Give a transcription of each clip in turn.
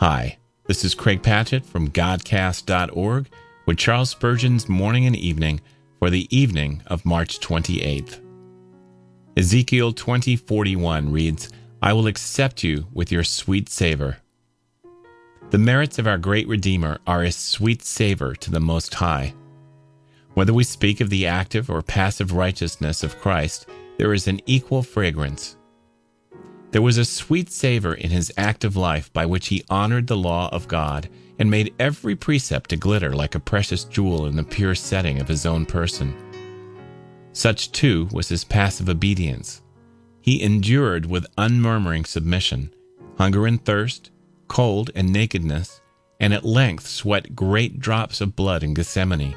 Hi, this is Craig Patchett from Godcast.org with Charles Spurgeon's Morning and Evening for the evening of March 28th. Ezekiel 20:41 reads, "I will accept you with your sweet savor." The merits of our great Redeemer are a sweet savor to the Most High. Whether we speak of the active or passive righteousness of Christ, there is an equal fragrance. There was a sweet savor in his active life by which he honored the law of God and made every precept to glitter like a precious jewel in the pure setting of his own person. Such, too, was his passive obedience. He endured with unmurmuring submission hunger and thirst, cold and nakedness, and at length sweat great drops of blood in Gethsemane,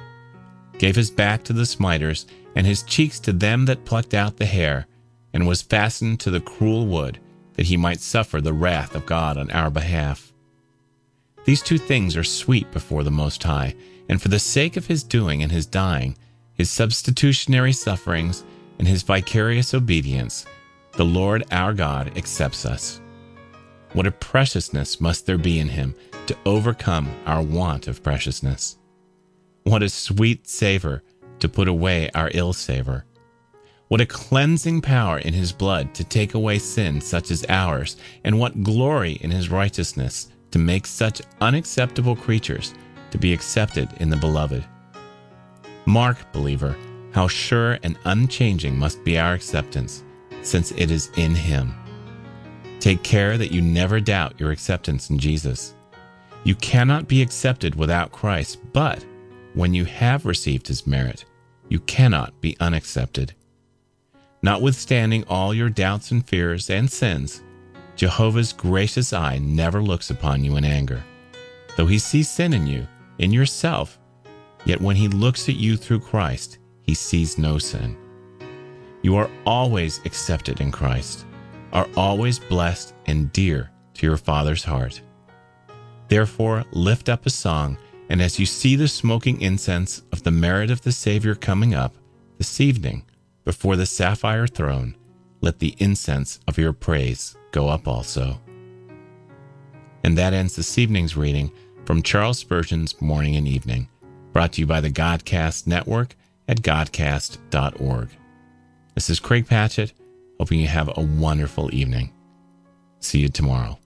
gave his back to the smiters, and his cheeks to them that plucked out the hair, and was fastened to the cruel wood, that he might suffer the wrath of God on our behalf. These two things are sweet before the Most High, and for the sake of his doing and his dying, his substitutionary sufferings, and his vicarious obedience, the Lord our God accepts us. What a preciousness must there be in him to overcome our want of preciousness. What a sweet savor to put away our ill savor. What a cleansing power in his blood to take away sin such as ours, and what glory in his righteousness to make such unacceptable creatures to be accepted in the beloved. Mark, believer, how sure and unchanging must be our acceptance, since it is in him. Take care that you never doubt your acceptance in Jesus. You cannot be accepted without Christ, but when you have received his merit, you cannot be unaccepted. Notwithstanding all your doubts and fears and sins, Jehovah's gracious eye never looks upon you in anger. Though he sees sin in you, in yourself, yet when he looks at you through Christ, he sees no sin. You are always accepted in Christ, are always blessed and dear to your Father's heart. Therefore, lift up a song, and as you see the smoking incense of the merit of the Savior coming up this evening, before the sapphire throne, let the incense of your praise go up also. And that ends this evening's reading from Charles Spurgeon's Morning and Evening, brought to you by the Godcast Network at Godcast.org. This is Craig Patchett, hoping you have a wonderful evening. See you tomorrow.